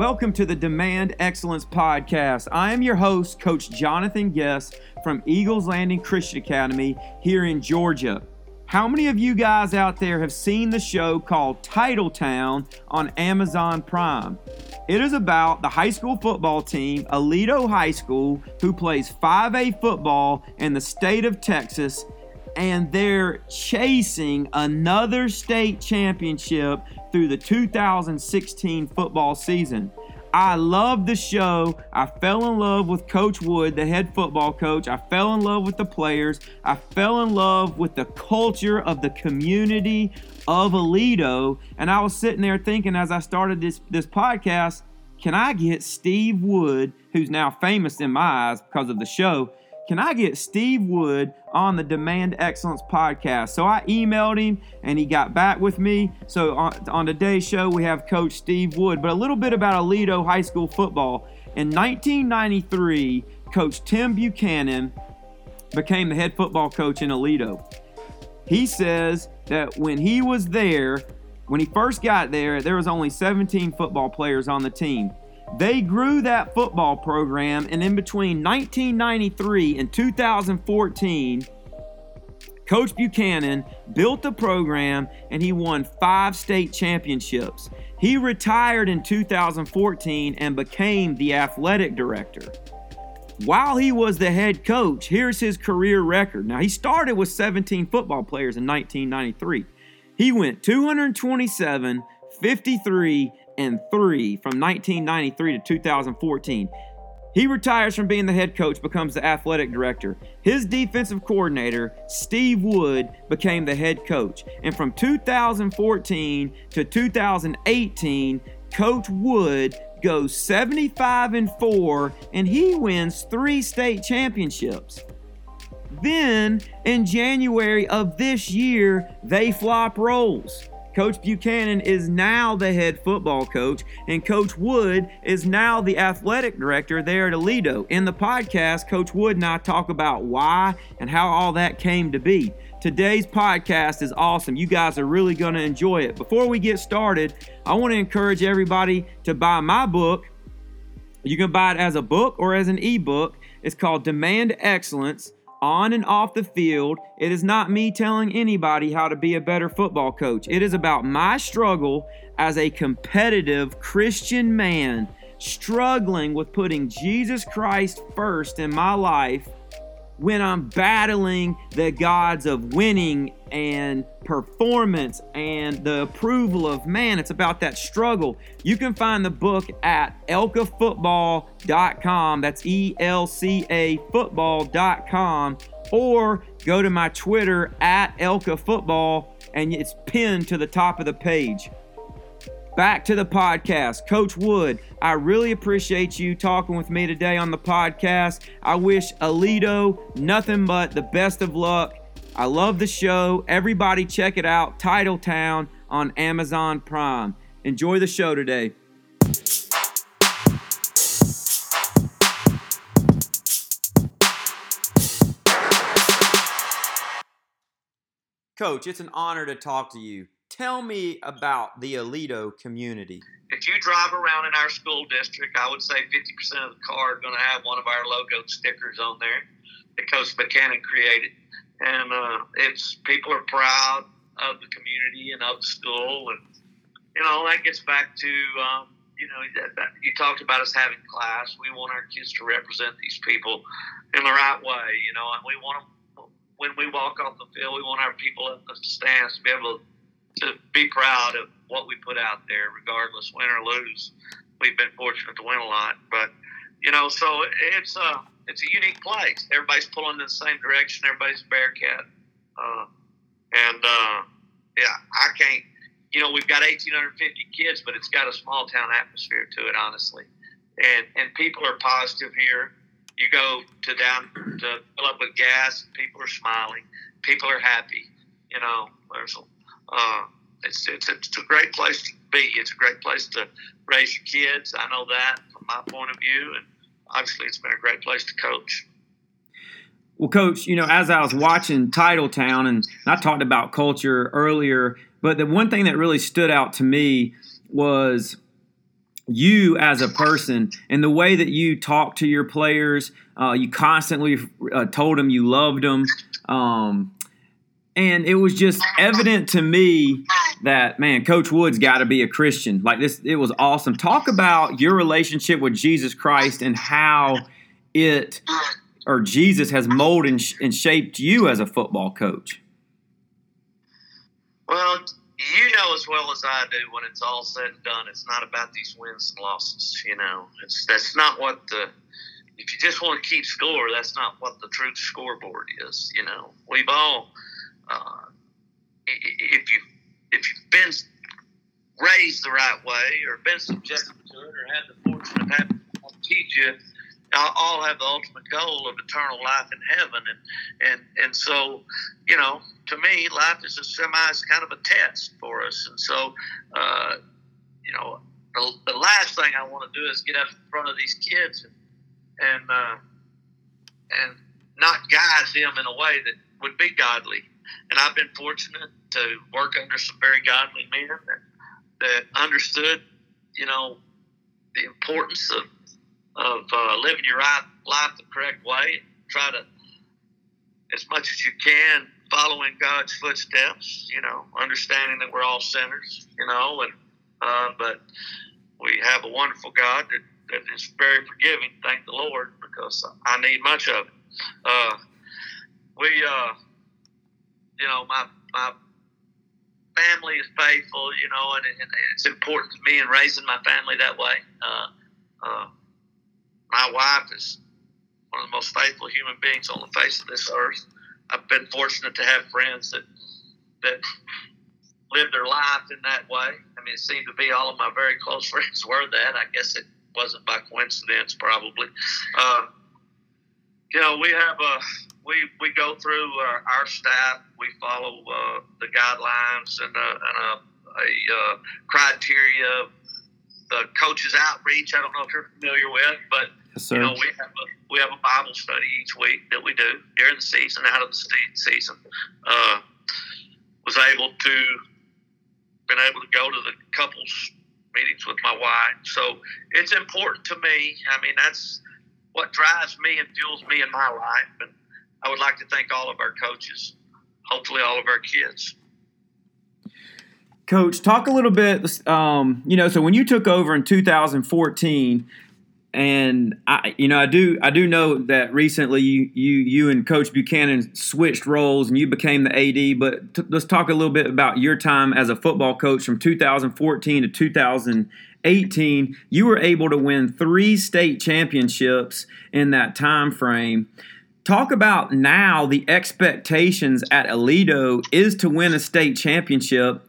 Welcome to the Demand Excellence Podcast. I am your host, Coach Jonathan Guest from Eagles Landing Christian Academy here in Georgia. How many of you guys out there have seen the show called Titletown on Amazon Prime? It is about the high school football team, Aledo High School, who plays 5A football in the state of Texas, and they're chasing another state championship through the 2016 football season. I love the show. I fell in love with Coach Wood, the head football coach. I fell in love with the players. I fell in love with the culture of the community of Aledo. And I was sitting there thinking as I started this, this podcast, can I get Steve Wood, who's now famous in my eyes because of the show, can I get Steve Wood on the Demand Excellence podcast? So I emailed him and he got back with me. So on, today's show, we have Coach Steve Wood. But a little bit about Aledo High School football. In 1993, Coach Tim Buchanan became the head football coach in Aledo. He says that when he was there, when he first got there, there was only 17 football players on the team. They grew that football program, and in between 1993 and 2014, Coach Buchanan built the program and he won five state championships. He retired in 2014 and became the athletic director. While he was the head coach, here's his career record. Now, he started with 17 football players in 1993. He went 227, 53, and 3 from 1993 to 2014. He retires from being the head coach, becomes the athletic director. His defensive coordinator, Steve Wood, became the head coach. And from 2014 to 2018, Coach Wood goes 75 and 4 and he wins 3 state championships. Then in January of this year, they flop roles. Coach Buchanan is now the head football coach, and Coach Wood is now the athletic director there at Aledo. In the podcast, Coach Wood and I talk about why and how all that came to be. Today's podcast is awesome. You guys are really going to enjoy it. Before we get started, I want to encourage everybody to buy my book. You can buy it as a book or as an ebook. It's called Demand Excellence on and off the field, it is not me telling anybody how to be a better football coach. It is about my struggle as a competitive Christian man, struggling with putting Jesus Christ first in my life when I'm battling the gods of winning and performance and the approval of man. It's about that struggle. You can find the book at elcafootball.com. That's E L C A football.com. Or go to my Twitter at elcafootball and it's pinned to the top of the page. Back to the podcast. Coach Wood, I really appreciate you talking with me today on the podcast. I wish Aledo nothing but the best of luck. I love the show. Everybody check it out. Titletown on Amazon Prime. Enjoy the show today. Coach, it's an honor to talk to you. Tell me about the Aledo community. If you drive around in our school district, I would say 50% of the car are going to have one of our logo stickers on there that Coach Buchanan created. And uh, it's people are proud of the community and of the school. And, you know, that gets back to, um, you know, that, that, you talked about us having class. We want our kids to represent these people in the right way, you know, and we want them, when we walk off the field, we want our people in the stands to be able to be proud of what we put out there, regardless win or lose. We've been fortunate to win a lot, but you know, so it's a it's a unique place. Everybody's pulling in the same direction. Everybody's Bearcat, uh, and uh, yeah, I can't. You know, we've got 1,850 kids, but it's got a small town atmosphere to it, honestly. And and people are positive here. You go to down to fill up with gas, people are smiling, people are happy. You know, there's a uh, it's, it's, it's a great place to be. It's a great place to raise your kids. I know that from my point of view, and obviously, it's been a great place to coach. Well, coach, you know, as I was watching Titletown, and I talked about culture earlier, but the one thing that really stood out to me was you as a person and the way that you talk to your players. Uh, you constantly uh, told them you loved them. Um, and it was just evident to me that man coach woods got to be a christian like this it was awesome talk about your relationship with jesus christ and how it or jesus has molded and, and shaped you as a football coach well you know as well as I do when it's all said and done, it's not about these wins and losses. You know, it's that's not what the. If you just want to keep score, that's not what the true scoreboard is. You know, we've all, uh, if you if you've been raised the right way or been subjected to it or had the fortune of having to teach you all have the ultimate goal of eternal life in heaven. And and and so you know to me life is a semi it's kind of a test for us. And so uh, you know the, the last thing I want to do is get up in front of these kids and and uh, and not guide them in a way that would be godly. And I've been fortunate to work under some very godly men that that understood you know the importance of of uh, living your right life the correct way. Try to, as much as you can, following God's footsteps. You know, understanding that we're all sinners. You know, and uh, but we have a wonderful God that, that is very forgiving. Thank the Lord, because I need much of it. Uh, we, uh, you know, my my family is faithful. You know, and, and it's important to me in raising my family that way. Uh, uh, my wife is one of the most faithful human beings on the face of this earth. I've been fortunate to have friends that that live their life in that way. I mean, it seemed to be all of my very close friends were that. I guess it wasn't by coincidence, probably. Uh, you know, we have a we we go through our, our staff. We follow uh, the guidelines and, uh, and a, a uh, criteria the coaches outreach. I don't know if you're familiar with, but Yes, you know, we have a we have a Bible study each week that we do during the season, out of the season. Uh, was able to been able to go to the couples meetings with my wife. So it's important to me. I mean, that's what drives me and fuels me in my life. And I would like to thank all of our coaches, hopefully all of our kids. Coach, talk a little bit. Um, you know, so when you took over in 2014, and I, you know, I do, I do know that recently you, you, you and Coach Buchanan switched roles and you became the AD. But t- let's talk a little bit about your time as a football coach from 2014 to 2018. You were able to win three state championships in that time frame. Talk about now the expectations at Aledo is to win a state championship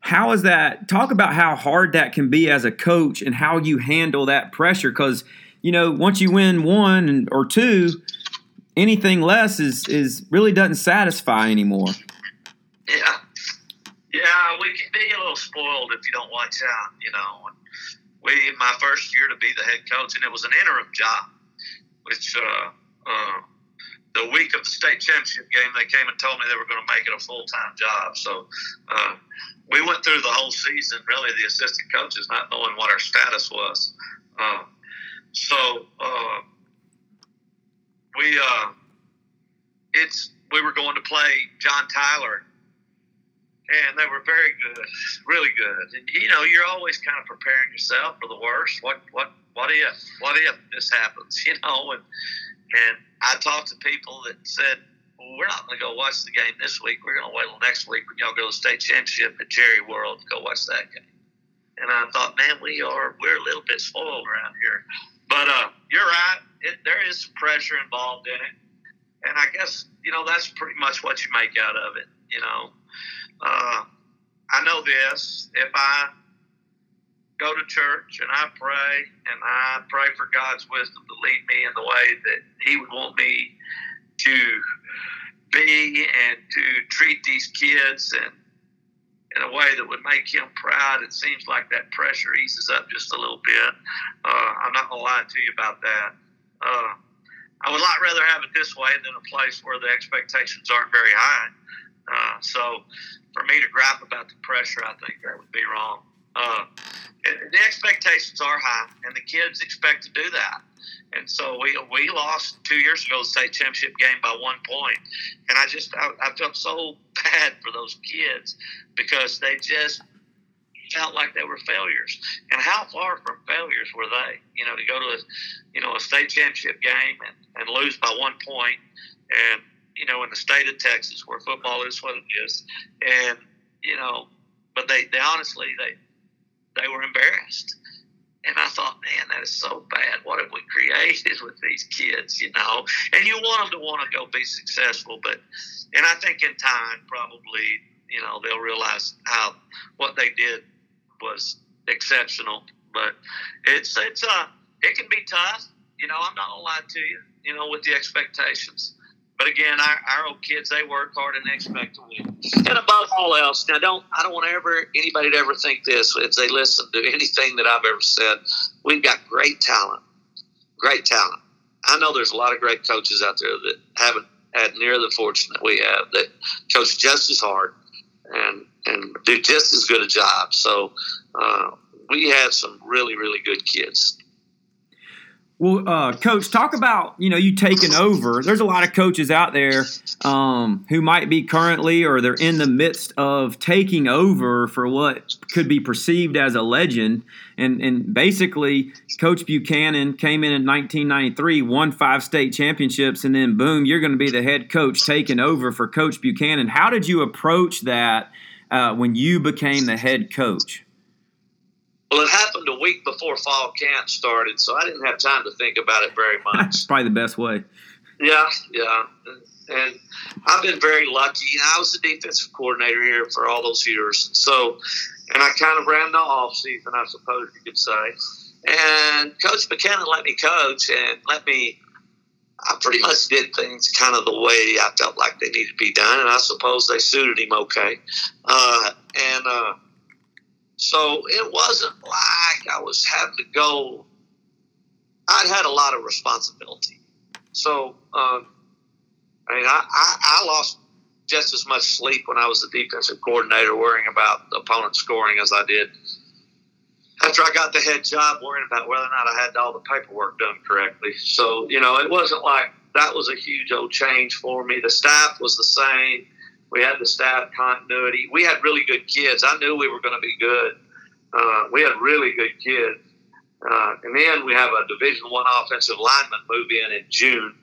how is that talk about how hard that can be as a coach and how you handle that pressure because you know once you win one or two anything less is is really doesn't satisfy anymore yeah we can be a little spoiled if you don't watch out you know we my first year to be the head coach and it was an interim job which uh, uh, the week of the state championship game, they came and told me they were going to make it a full time job. So uh, we went through the whole season, really, the assistant coaches not knowing what our status was. Uh, so uh, we uh, it's we were going to play John Tyler, and they were very good, really good. And you know, you're always kind of preparing yourself for the worst. What what what if what if this happens? You know, and and I talked to people that said, well, we're not going to go watch the game this week. We're going to wait till next week when y'all go to the state championship at Jerry World to go watch that game. And I thought, man, we are we're a little bit spoiled around here. But uh, you're right. It, there is some pressure involved in it, and I guess you know that's pretty much what you make out of it. You know, uh, I know this. If I go to church and I pray and I pray for God's wisdom to lead me in the way that He would want me to be and to treat these kids and in a way that would make him proud. It seems like that pressure eases up just a little bit. Uh, I'm not gonna lie to you about that. Uh, I would a lot rather have it this way than a place where the expectations aren't very high. Uh, so for me to gripe about the pressure, I think that would be wrong. uh, the expectations are high, and the kids expect to do that. And so we we lost two years ago the state championship game by one point. and I just I, I felt so bad for those kids because they just felt like they were failures. And how far from failures were they? You know, to go to a you know a state championship game and, and lose by one point, and you know in the state of Texas where football is what it is, and you know, but they they honestly they they were embarrassed. And I thought, man, that is so bad. What have we created with these kids, you know? And you want them to want to go be successful, but, and I think in time, probably, you know, they'll realize how what they did was exceptional. But it's it's uh it can be tough. You know, I'm not gonna lie to you. You know, with the expectations. But again, our, our old kids they work hard and they expect to win. And above all else, now don't I don't want ever anybody to ever think this if they listen to anything that I've ever said. We've got great talent, great talent. I know there's a lot of great coaches out there that haven't had near the fortune that we have that coach just as hard and and do just as good a job. So uh, we have some really really good kids. Well, uh, coach, talk about you know you taking over. There's a lot of coaches out there um, who might be currently or they're in the midst of taking over for what could be perceived as a legend. And and basically, Coach Buchanan came in in 1993, won five state championships, and then boom, you're going to be the head coach taking over for Coach Buchanan. How did you approach that uh, when you became the head coach? Well, it happened a week before fall camp started, so I didn't have time to think about it very much. Probably the best way. Yeah, yeah. And I've been very lucky. I was the defensive coordinator here for all those years. So, and I kind of ran the off season, I suppose you could say. And Coach Buchanan let me coach and let me, I pretty much did things kind of the way I felt like they needed to be done. And I suppose they suited him okay. Uh, and, uh, so it wasn't like I was having to go. I'd had a lot of responsibility. So, um, I mean, I, I, I, lost just as much sleep when I was the defensive coordinator worrying about the opponent scoring as I did after I got the head job worrying about whether or not I had all the paperwork done correctly. So, you know, it wasn't like that was a huge old change for me. The staff was the same we had the staff continuity. We had really good kids. I knew we were going to be good. Uh, we had really good kids. Uh, and then we have a Division One offensive lineman move in in June,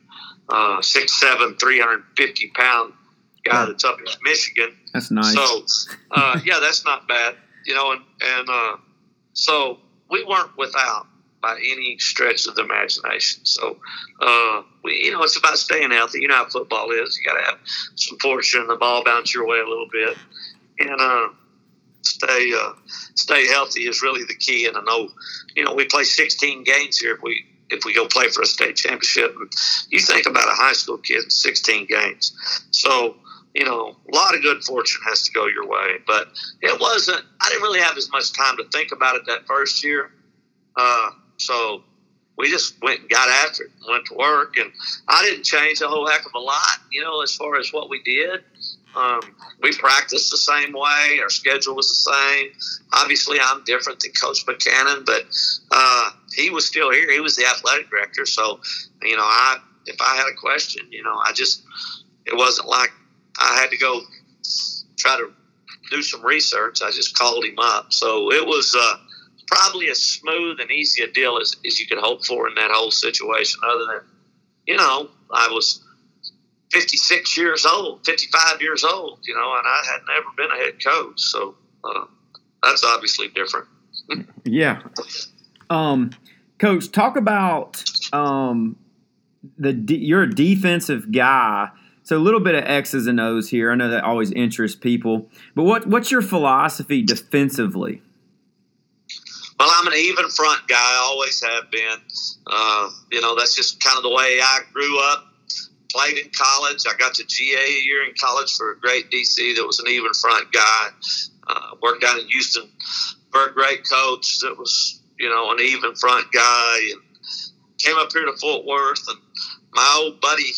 uh, six seven, three hundred fifty pound guy that's up in Michigan. That's nice. So, uh, yeah, that's not bad, you know. And and uh, so we weren't without by any stretch of the imagination. So, uh, we, you know, it's about staying healthy. You know how football is. You got to have some fortune the ball bounce your way a little bit, and uh, stay uh, stay healthy is really the key. And I know, you know, we play 16 games here if we if we go play for a state championship. And you think about a high school kid in 16 games, so. You know, a lot of good fortune has to go your way, but it wasn't. I didn't really have as much time to think about it that first year. Uh, so we just went and got after it went to work. And I didn't change a whole heck of a lot, you know, as far as what we did. Um, we practiced the same way. Our schedule was the same. Obviously, I'm different than Coach Buchanan, but uh, he was still here. He was the athletic director. So, you know, I if I had a question, you know, I just it wasn't like I had to go try to do some research. I just called him up. So it was. Uh, probably as smooth and easy a deal as, as you could hope for in that whole situation, other than, you know, I was 56 years old, 55 years old, you know, and I had never been a head coach. So uh, that's obviously different. yeah. Um, coach, talk about um, the de- you're a defensive guy. So a little bit of X's and O's here. I know that always interests people. But what what's your philosophy defensively? Well, I'm an even front guy. I always have been. Uh, you know, that's just kind of the way I grew up. Played in college. I got to GA a year in college for a great DC that was an even front guy. Uh, worked down in Houston for a great coach that was, you know, an even front guy. And came up here to Fort Worth. And my old buddy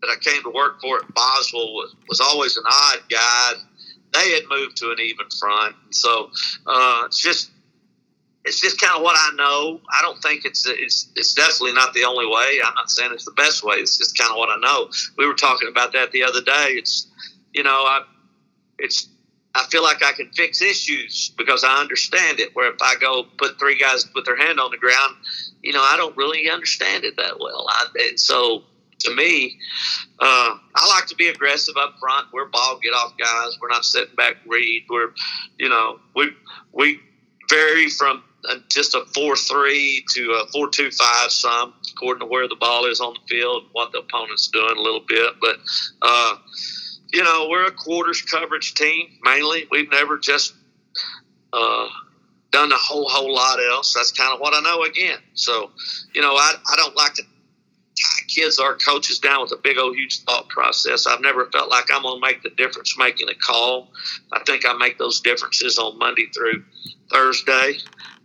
that I came to work for at Boswell was, was always an odd guy they had moved to an even front. And so uh, it's just it's just kind of what I know. I don't think it's it's it's definitely not the only way. I'm not saying it's the best way. It's just kind of what I know. We were talking about that the other day. It's you know I it's I feel like I can fix issues because I understand it. Where if I go put three guys put their hand on the ground, you know I don't really understand it that well. I, and so to me, uh, I like to be aggressive up front. We're ball get off guys. We're not sitting back read. We're, you know, we we vary from just a four three to a four two five some according to where the ball is on the field, what the opponent's doing a little bit. But uh, you know, we're a quarters coverage team mainly. We've never just uh, done a whole whole lot else. That's kind of what I know again. So, you know, I, I don't like to tie kids or coaches down with a big old huge thought process. I've never felt like I'm going to make the difference making a call. I think I make those differences on Monday through Thursday,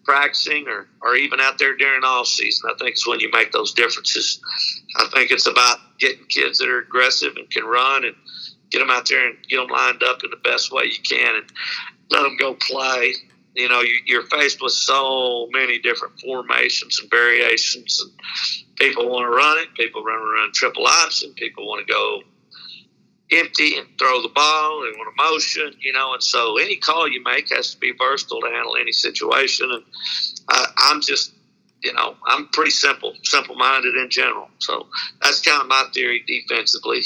practicing or, or even out there during all season. I think it's when you make those differences. I think it's about getting kids that are aggressive and can run and get them out there and get them lined up in the best way you can and let them go play you know, you, are faced with so many different formations and variations, and people want to run it. People want run triple option. People want to go empty and throw the ball. They want a motion, you know. And so any call you make has to be versatile to handle any situation. And I, I'm just, you know, I'm pretty simple, simple minded in general. So that's kind of my theory defensively.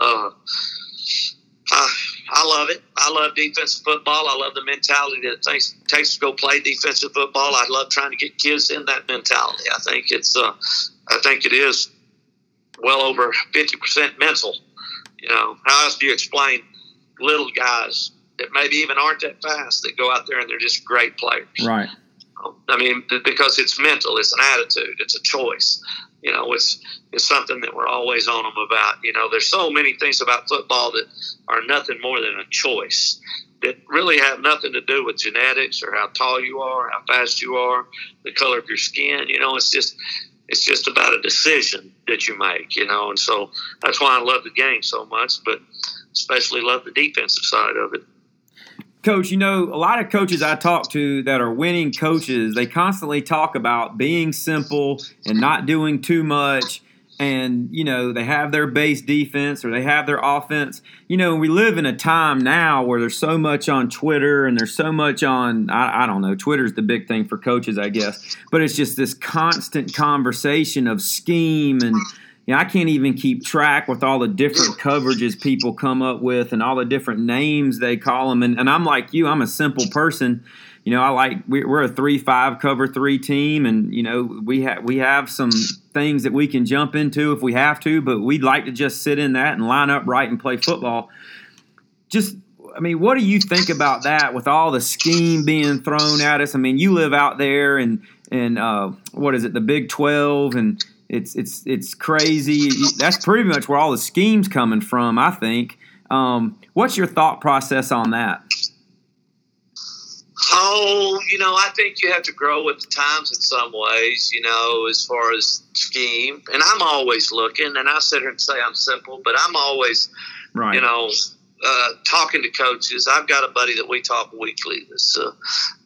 Uh, I, I love it. I love defensive football. I love the mentality that it takes, to go play defensive football. I love trying to get kids in that mentality. I think it's, uh, I think it is well over fifty percent mental. You know, how else do you explain little guys that maybe even aren't that fast that go out there and they're just great players? Right. Um, I mean, because it's mental, it's an attitude, it's a choice. You know, it's it's something that we're always on them about. You know, there's so many things about football that are nothing more than a choice that really have nothing to do with genetics or how tall you are, how fast you are, the color of your skin. You know, it's just it's just about a decision that you make. You know, and so that's why I love the game so much, but especially love the defensive side of it. Coach, you know, a lot of coaches I talk to that are winning coaches, they constantly talk about being simple and not doing too much. And, you know, they have their base defense or they have their offense. You know, we live in a time now where there's so much on Twitter and there's so much on, I, I don't know, Twitter's the big thing for coaches, I guess. But it's just this constant conversation of scheme and, you know, I can't even keep track with all the different coverages people come up with and all the different names they call them. And, and I'm like you, I'm a simple person. You know, I like we're a three-five cover three team, and you know we have we have some things that we can jump into if we have to, but we'd like to just sit in that and line up right and play football. Just I mean, what do you think about that with all the scheme being thrown at us? I mean, you live out there and and uh, what is it, the Big Twelve, and it's it's it's crazy. That's pretty much where all the schemes coming from. I think. Um, what's your thought process on that? Oh, you know, I think you have to grow with the times in some ways. You know, as far as scheme, and I'm always looking. And I sit here and say I'm simple, but I'm always, right. you know, uh, talking to coaches. I've got a buddy that we talk weekly. That's, uh,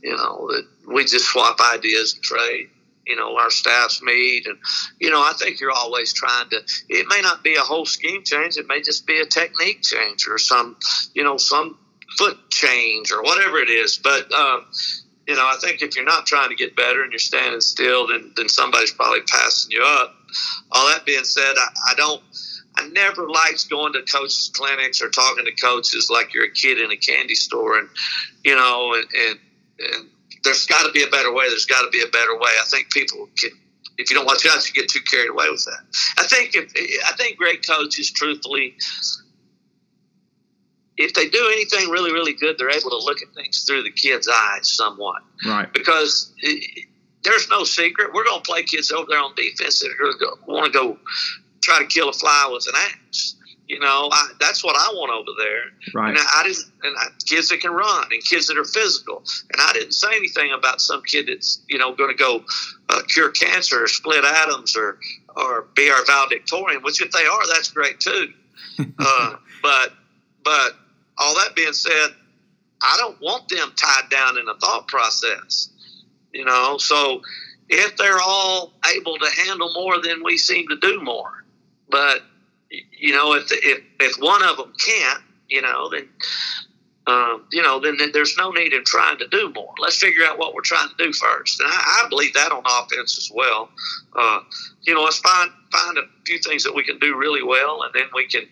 you know, that we just swap ideas and trade you know our staffs meet and you know i think you're always trying to it may not be a whole scheme change it may just be a technique change or some you know some foot change or whatever it is but um, you know i think if you're not trying to get better and you're standing still then then somebody's probably passing you up all that being said i, I don't I never liked going to coaches clinics or talking to coaches like you're a kid in a candy store and you know and, and, and there's got to be a better way. There's got to be a better way. I think people can, if you don't watch out, you get too carried away with that. I think if I think great coaches, truthfully, if they do anything really, really good, they're able to look at things through the kid's eyes somewhat. Right. Because it, there's no secret. We're going to play kids over there on defense that are going to want to go try to kill a fly with an axe. You know, I, that's what I want over there. Right. And I, I didn't, and I, kids that can run and kids that are physical. And I didn't say anything about some kid that's you know going to go uh, cure cancer or split atoms or or be our valedictorian. Which if they are, that's great too. uh, but but all that being said, I don't want them tied down in a thought process. You know, so if they're all able to handle more, then we seem to do more. But you know, if if if one of them can't, you know, then um, you know, then, then, there's no need in trying to do more. Let's figure out what we're trying to do first. And I, I believe that on offense as well. Uh, you know, let's find find a few things that we can do really well, and then we can,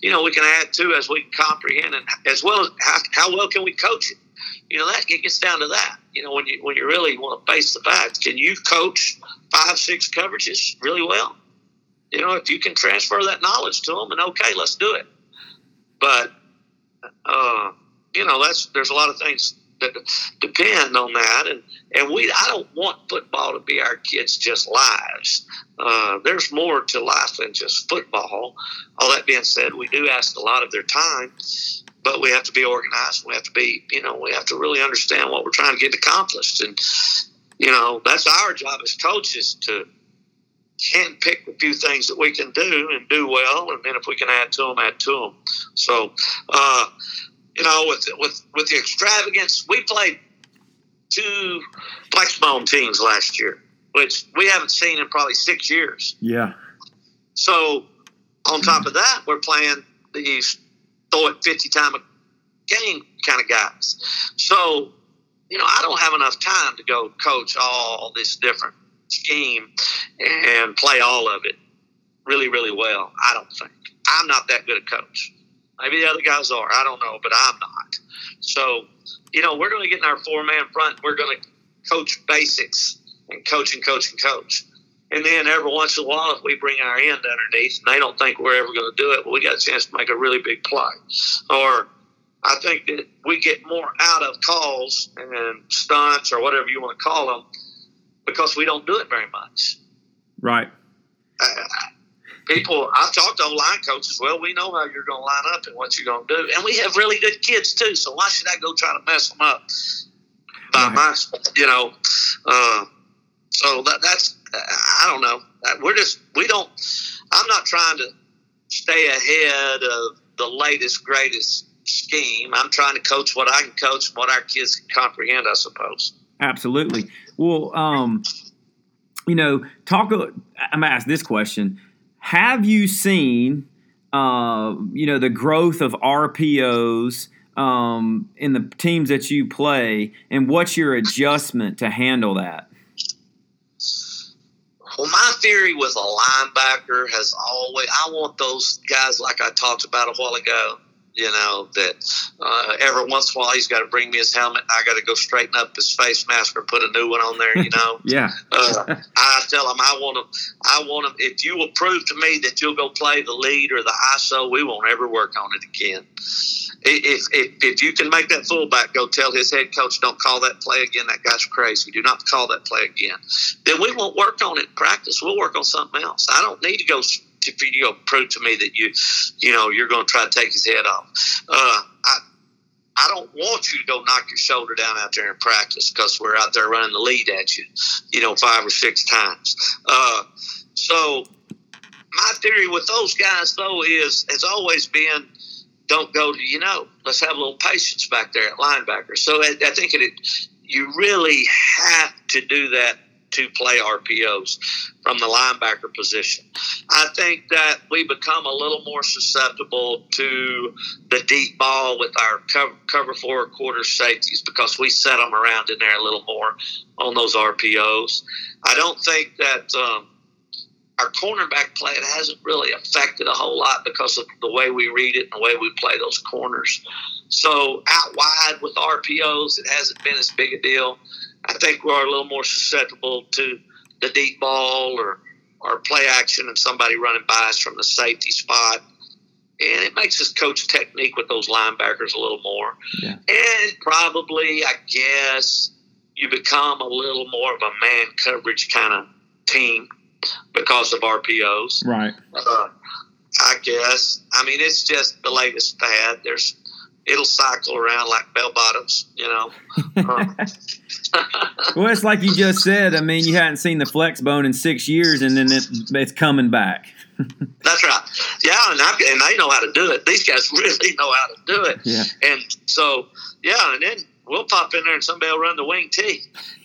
you know, we can add to as we comprehend, and as well as how, how well can we coach it. You know, that gets down to that. You know, when you when you really want to face the facts, can you coach five six coverages really well? You know, if you can transfer that knowledge to them, and okay, let's do it. But uh, you know, that's there's a lot of things that depend on that, and and we I don't want football to be our kids' just lives. Uh, there's more to life than just football. All that being said, we do ask a lot of their time, but we have to be organized. We have to be, you know, we have to really understand what we're trying to get accomplished, and you know, that's our job as coaches to can pick a few things that we can do and do well, and then if we can add to them, add to them. So, uh, you know, with with with the extravagance, we played two flexbone teams last year, which we haven't seen in probably six years. Yeah. So, on top of that, we're playing these throw it fifty time a game kind of guys. So, you know, I don't have enough time to go coach all this different scheme and play all of it really, really well. I don't think I'm not that good a coach. Maybe the other guys are. I don't know, but I'm not. So, you know, we're going to get in our four man front. We're going to coach basics and coach and coach and coach. And then every once in a while, if we bring our end underneath and they don't think we're ever going to do it, well, we got a chance to make a really big play. Or I think that we get more out of calls and stunts or whatever you want to call them because we don't do it very much. Right. Uh, people I've talked to online coaches. Well, we know how you're going to line up and what you're going to do, and we have really good kids too. So why should I go try to mess them up? By right. my, you know, uh, so that that's I don't know. We're just we don't. I'm not trying to stay ahead of the latest greatest scheme. I'm trying to coach what I can coach what our kids can comprehend. I suppose. Absolutely. Well, um, you know, talk. I'm gonna ask this question have you seen, uh, you know, the growth of RPOs um, in the teams that you play, and what's your adjustment to handle that? Well, my theory with a linebacker has always I want those guys like I talked about a while ago you know that uh, every once in a while he's got to bring me his helmet. and I got to go straighten up his face mask or put a new one on there. You know. yeah. Uh, I tell him I want him. I want him. If you will prove to me that you'll go play the lead or the ISO, we won't ever work on it again. If, if, if you can make that fullback go tell his head coach, don't call that play again. That guy's crazy. Do not call that play again. Then we won't work on it in practice. We'll work on something else. I don't need to go you prove to me that you, you know, you're going to try to take his head off. Uh, I, I don't want you to go knock your shoulder down out there in practice because we're out there running the lead at you, you know, five or six times. Uh, so my theory with those guys though is has always been don't go to you know let's have a little patience back there at linebacker. So I, I think it, you really have to do that to play RPOs from the linebacker position. I think that we become a little more susceptible to the deep ball with our cover, cover four quarter safeties because we set them around in there a little more on those RPOs. I don't think that. Um, our cornerback play it hasn't really affected a whole lot because of the way we read it and the way we play those corners. So out wide with RPOs, it hasn't been as big a deal. I think we're a little more susceptible to the deep ball or or play action and somebody running by us from the safety spot. And it makes us coach technique with those linebackers a little more. Yeah. And probably, I guess, you become a little more of a man coverage kind of team because of RPOs. Right. Uh, I guess. I mean, it's just the latest fad. There's it'll cycle around like bell bottoms, you know. Uh-huh. well, it's like you just said. I mean, you hadn't seen the flex bone in six years, and then it, it's coming back. That's right. Yeah, and, I, and they know how to do it. These guys really know how to do it. Yeah. And so, yeah, and then we'll pop in there and somebody will run the wing T,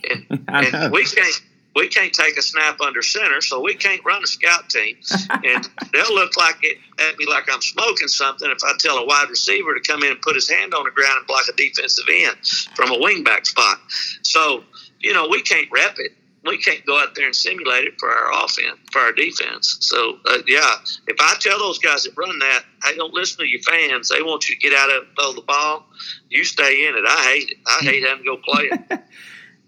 and, and we can't we can't take a snap under center, so we can't run a scout team. and they'll look like it at me like I'm smoking something if I tell a wide receiver to come in and put his hand on the ground and block a defensive end from a wingback spot. So, you know, we can't rep it. We can't go out there and simulate it for our offense, for our defense. So, uh, yeah, if I tell those guys that run that, hey, don't listen to your fans. They want you to get out of throw the ball. You stay in it. I hate it. I hate having to go play it.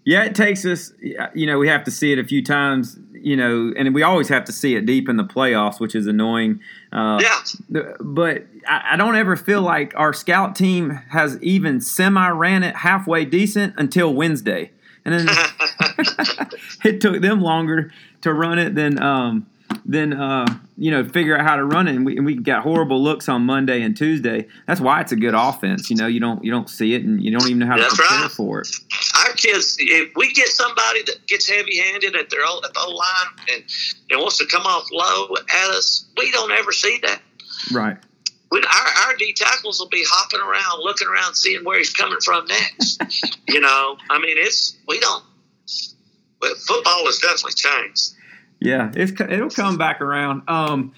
Yeah, it takes us. You know, we have to see it a few times. You know, and we always have to see it deep in the playoffs, which is annoying. Uh, yeah. But I, I, don't ever feel like our scout team has even semi ran it halfway decent until Wednesday, and then it took them longer to run it than um, than uh, you know figure out how to run it. And we, and we got horrible looks on Monday and Tuesday. That's why it's a good offense. You know, you don't you don't see it, and you don't even know how That's to prepare right. for it. Our kids, if we get somebody that gets heavy handed at their at the line and, and wants to come off low at us, we don't ever see that. Right. When our, our D tackles will be hopping around, looking around, seeing where he's coming from next. you know, I mean, it's we don't. But football has definitely changed. Yeah, it'll come back around. Um,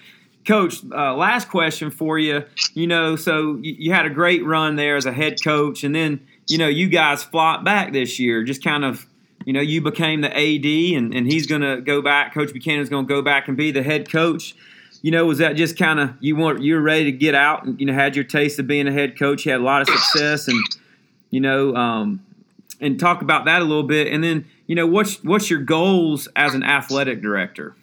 Coach, uh, last question for you. You know, so you, you, had a great run there as a head coach, and then you know you guys flopped back this year. Just kind of, you know, you became the AD, and, and he's going to go back. Coach Buchanan's going to go back and be the head coach. You know, was that just kind of you want you were ready to get out and you know had your taste of being a head coach? You had a lot of success, and you know, um, and talk about that a little bit, and then you know, what's what's your goals as an athletic director?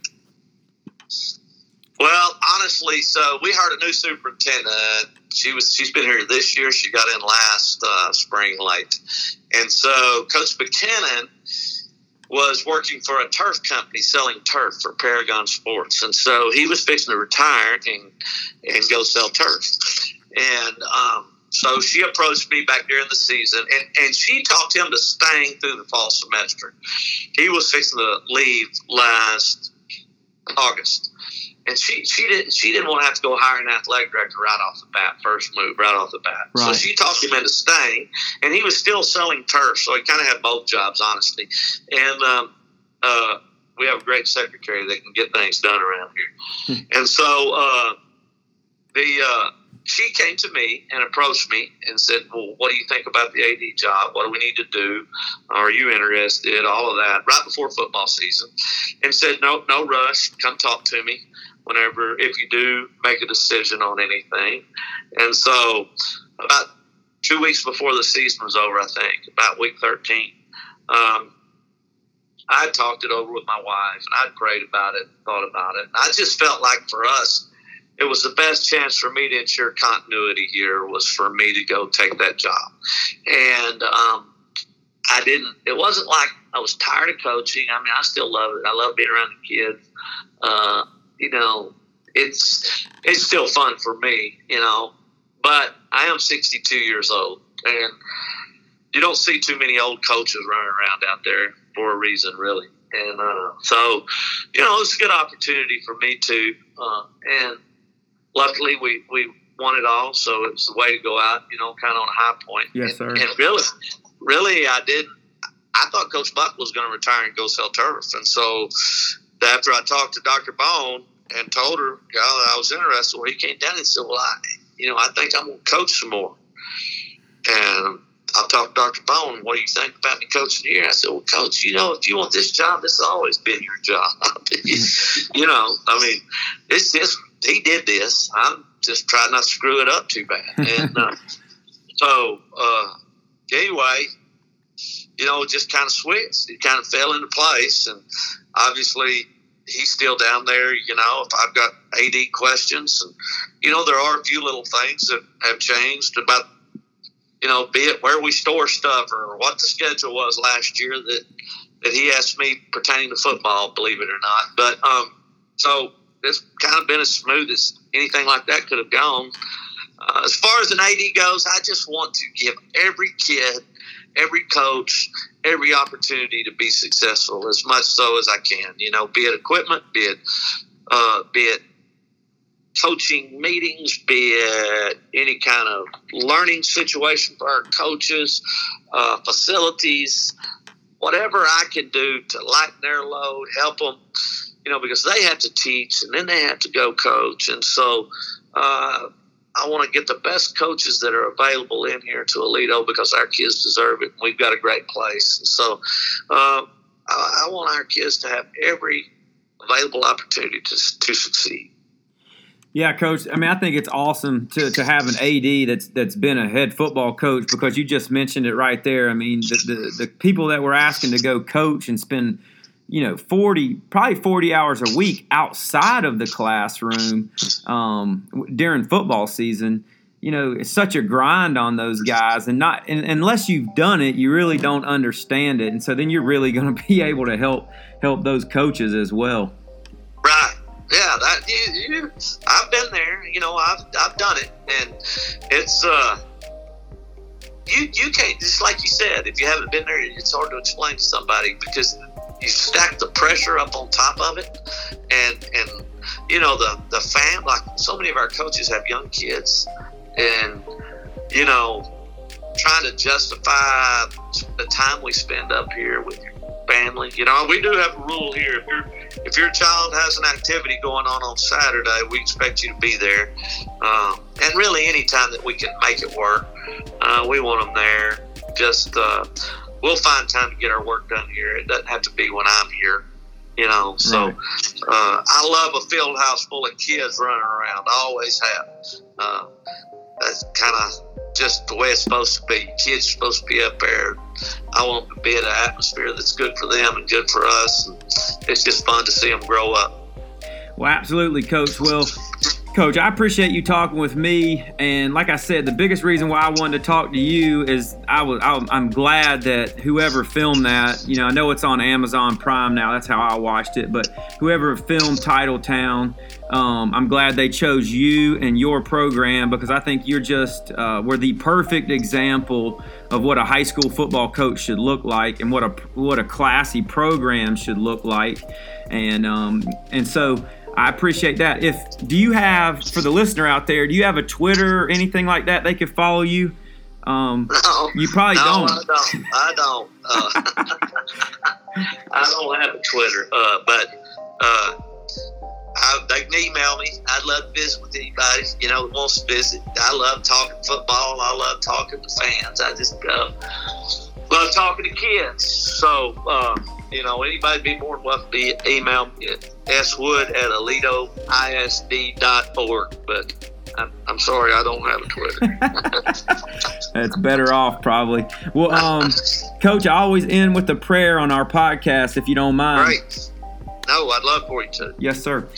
Well, honestly, so we hired a new superintendent. She was she's been here this year. She got in last uh, spring late, and so Coach Buchanan was working for a turf company selling turf for Paragon Sports, and so he was fixing to retire and and go sell turf, and um, so she approached me back during the season, and, and she talked him to staying through the fall semester. He was fixing to leave last August, and she she didn't she didn't want to have to go hire an athletic director right off the bat, first move right off the bat. Right. So she talked him into staying, and he was still selling turf, so he kind of had both jobs, honestly. And um, uh, we have a great secretary that can get things done around here, and so uh, the. Uh, she came to me and approached me and said, "Well, what do you think about the AD job? What do we need to do? Are you interested? All of that right before football season." And said, "No, no rush. Come talk to me whenever if you do make a decision on anything." And so, about two weeks before the season was over, I think about week thirteen. Um, I talked it over with my wife and I prayed about it, thought about it. I just felt like for us, it was the best chance for me to ensure continuity here was for me to go take that job. And um, I didn't, it wasn't like I was tired of coaching. I mean, I still love it. I love being around the kids. Uh, you know, it's, it's still fun for me, you know, but I am 62 years old and you don't see too many old coaches running around out there for a reason, really. And uh, so, you know, it's a good opportunity for me to, uh, and luckily we, we won it all, so it was the way to go out, you know, kind of on a high point. Yes, sir. And, and really, really, I didn't. I thought Coach Buck was going to retire and go sell turf, and so after I talked to Dr. Bohn and told her, yeah, I was interested, well, he came down and said, well, I, you know, I think I'm going to coach some more. And I talked to Dr. Bohn, what do you think about me coaching here? I said, well, coach, you know, if you want this job, this has always been your job. you know, I mean, it's just he did this. I'm just trying not to screw it up too bad. And uh, so, uh, anyway, you know, just kind of switched. It kind of fell into place. And obviously, he's still down there. You know, if I've got AD questions, and, you know, there are a few little things that have changed about, you know, be it where we store stuff or what the schedule was last year that, that he asked me pertaining to football, believe it or not. But, um, so it's kind of been as smooth as anything like that could have gone. Uh, as far as an AD goes, I just want to give every kid, every coach, every opportunity to be successful as much so as I can. You know, be it equipment, be it, uh, be it coaching meetings, be it any kind of learning situation for our coaches, uh, facilities, whatever I can do to lighten their load, help them, you know, because they have to teach and then they have to go coach. And so uh, I want to get the best coaches that are available in here to Aledo because our kids deserve it. We've got a great place. And so uh, I, I want our kids to have every available opportunity to, to succeed. Yeah, coach. I mean, I think it's awesome to, to have an AD that's that's been a head football coach because you just mentioned it right there. I mean, the, the, the people that we're asking to go coach and spend, you know, forty probably forty hours a week outside of the classroom um, during football season. You know, it's such a grind on those guys, and not and, unless you've done it, you really don't understand it, and so then you're really going to be able to help help those coaches as well. Right yeah, that you, you, I've been there. You know, I've I've done it, and it's uh, you you can't just like you said. If you haven't been there, it's hard to explain to somebody because you stack the pressure up on top of it, and and you know the the fam like so many of our coaches have young kids, and you know trying to justify the time we spend up here with your family. You know, we do have a rule here. If your if your child has an activity going on on Saturday, we expect you to be there. Um, and really, any time that we can make it work, uh, we want them there. Just uh, we'll find time to get our work done here. It doesn't have to be when I'm here. You know, so uh, I love a field house full of kids running around. I always have. Uh, that's kind of just the way it's supposed to be. Kids are supposed to be up there. I want to be in an atmosphere that's good for them and good for us. And it's just fun to see them grow up. Well, absolutely, Coach. Well, Coach, I appreciate you talking with me. And like I said, the biggest reason why I wanted to talk to you is I was I'm glad that whoever filmed that, you know, I know it's on Amazon Prime now. That's how I watched it. But whoever filmed Titletown, um, I'm glad they chose you and your program because I think you're just uh, were the perfect example of what a high school football coach should look like and what a what a classy program should look like. And um, and so I appreciate that. If do you have for the listener out there, do you have a Twitter or anything like that they could follow you? Um, no, you probably no, don't. I don't. I don't. Uh, I don't have a Twitter, uh, but uh, I, they can email me. I'd love to visit with anybody you know that wants to visit. I love talking football. I love talking to fans. I just uh, love talking to kids. So uh, you know, anybody be more than welcome to email me at swood at aledoisd.org. But I'm, I'm sorry, I don't have a Twitter. That's better off, probably. Well, um, Coach, I always end with a prayer on our podcast, if you don't mind. Great. No, I'd love for you to. Yes, sir.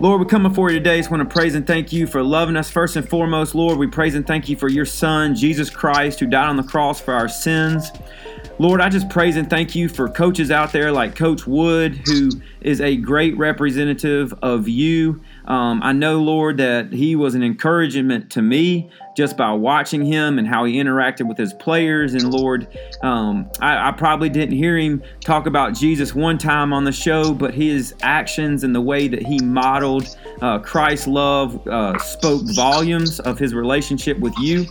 Lord, we come before you today. Just want to praise and thank you for loving us. First and foremost, Lord, we praise and thank you for your Son, Jesus Christ, who died on the cross for our sins. Lord, I just praise and thank you for coaches out there like Coach Wood, who is a great representative of you. Um, I know, Lord, that he was an encouragement to me just by watching him and how he interacted with his players. And Lord, um, I, I, probably didn't hear him talk about Jesus one time on the show, but his actions and the way that he modeled uh, Christ's love uh, spoke volumes of his relationship with you.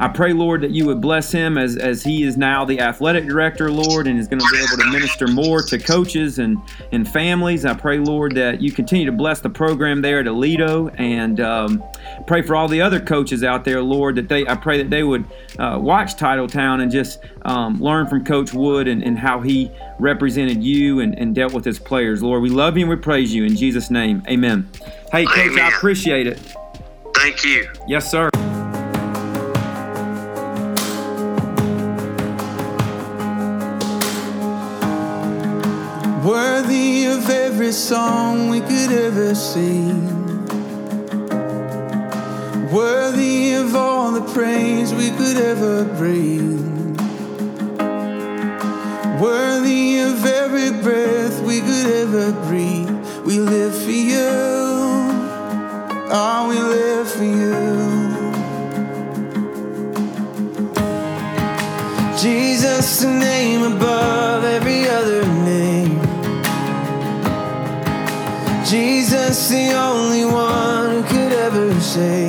I pray, Lord, that you would bless him as, as he is now the athletic director, Lord, and is going to be able to minister more to coaches and, and families. I pray, Lord, that you continue to bless the program there at Aledo and um, pray for all the other coaches out there, Lord, that they I pray that they would uh, watch Titletown and just um, learn from Coach Wood and, and how he represented you and, and dealt with his players. Lord, we love you and we praise you in Jesus' name. Amen. Hey, Coach, Amen. I appreciate it. Thank you. Yes, sir. worthy of every song we could ever sing, ever bring, worthy of every breath we could ever breathe. We live for you, oh, we live for you. Jesus, the name above every other name. Jesus, the only one who could ever say.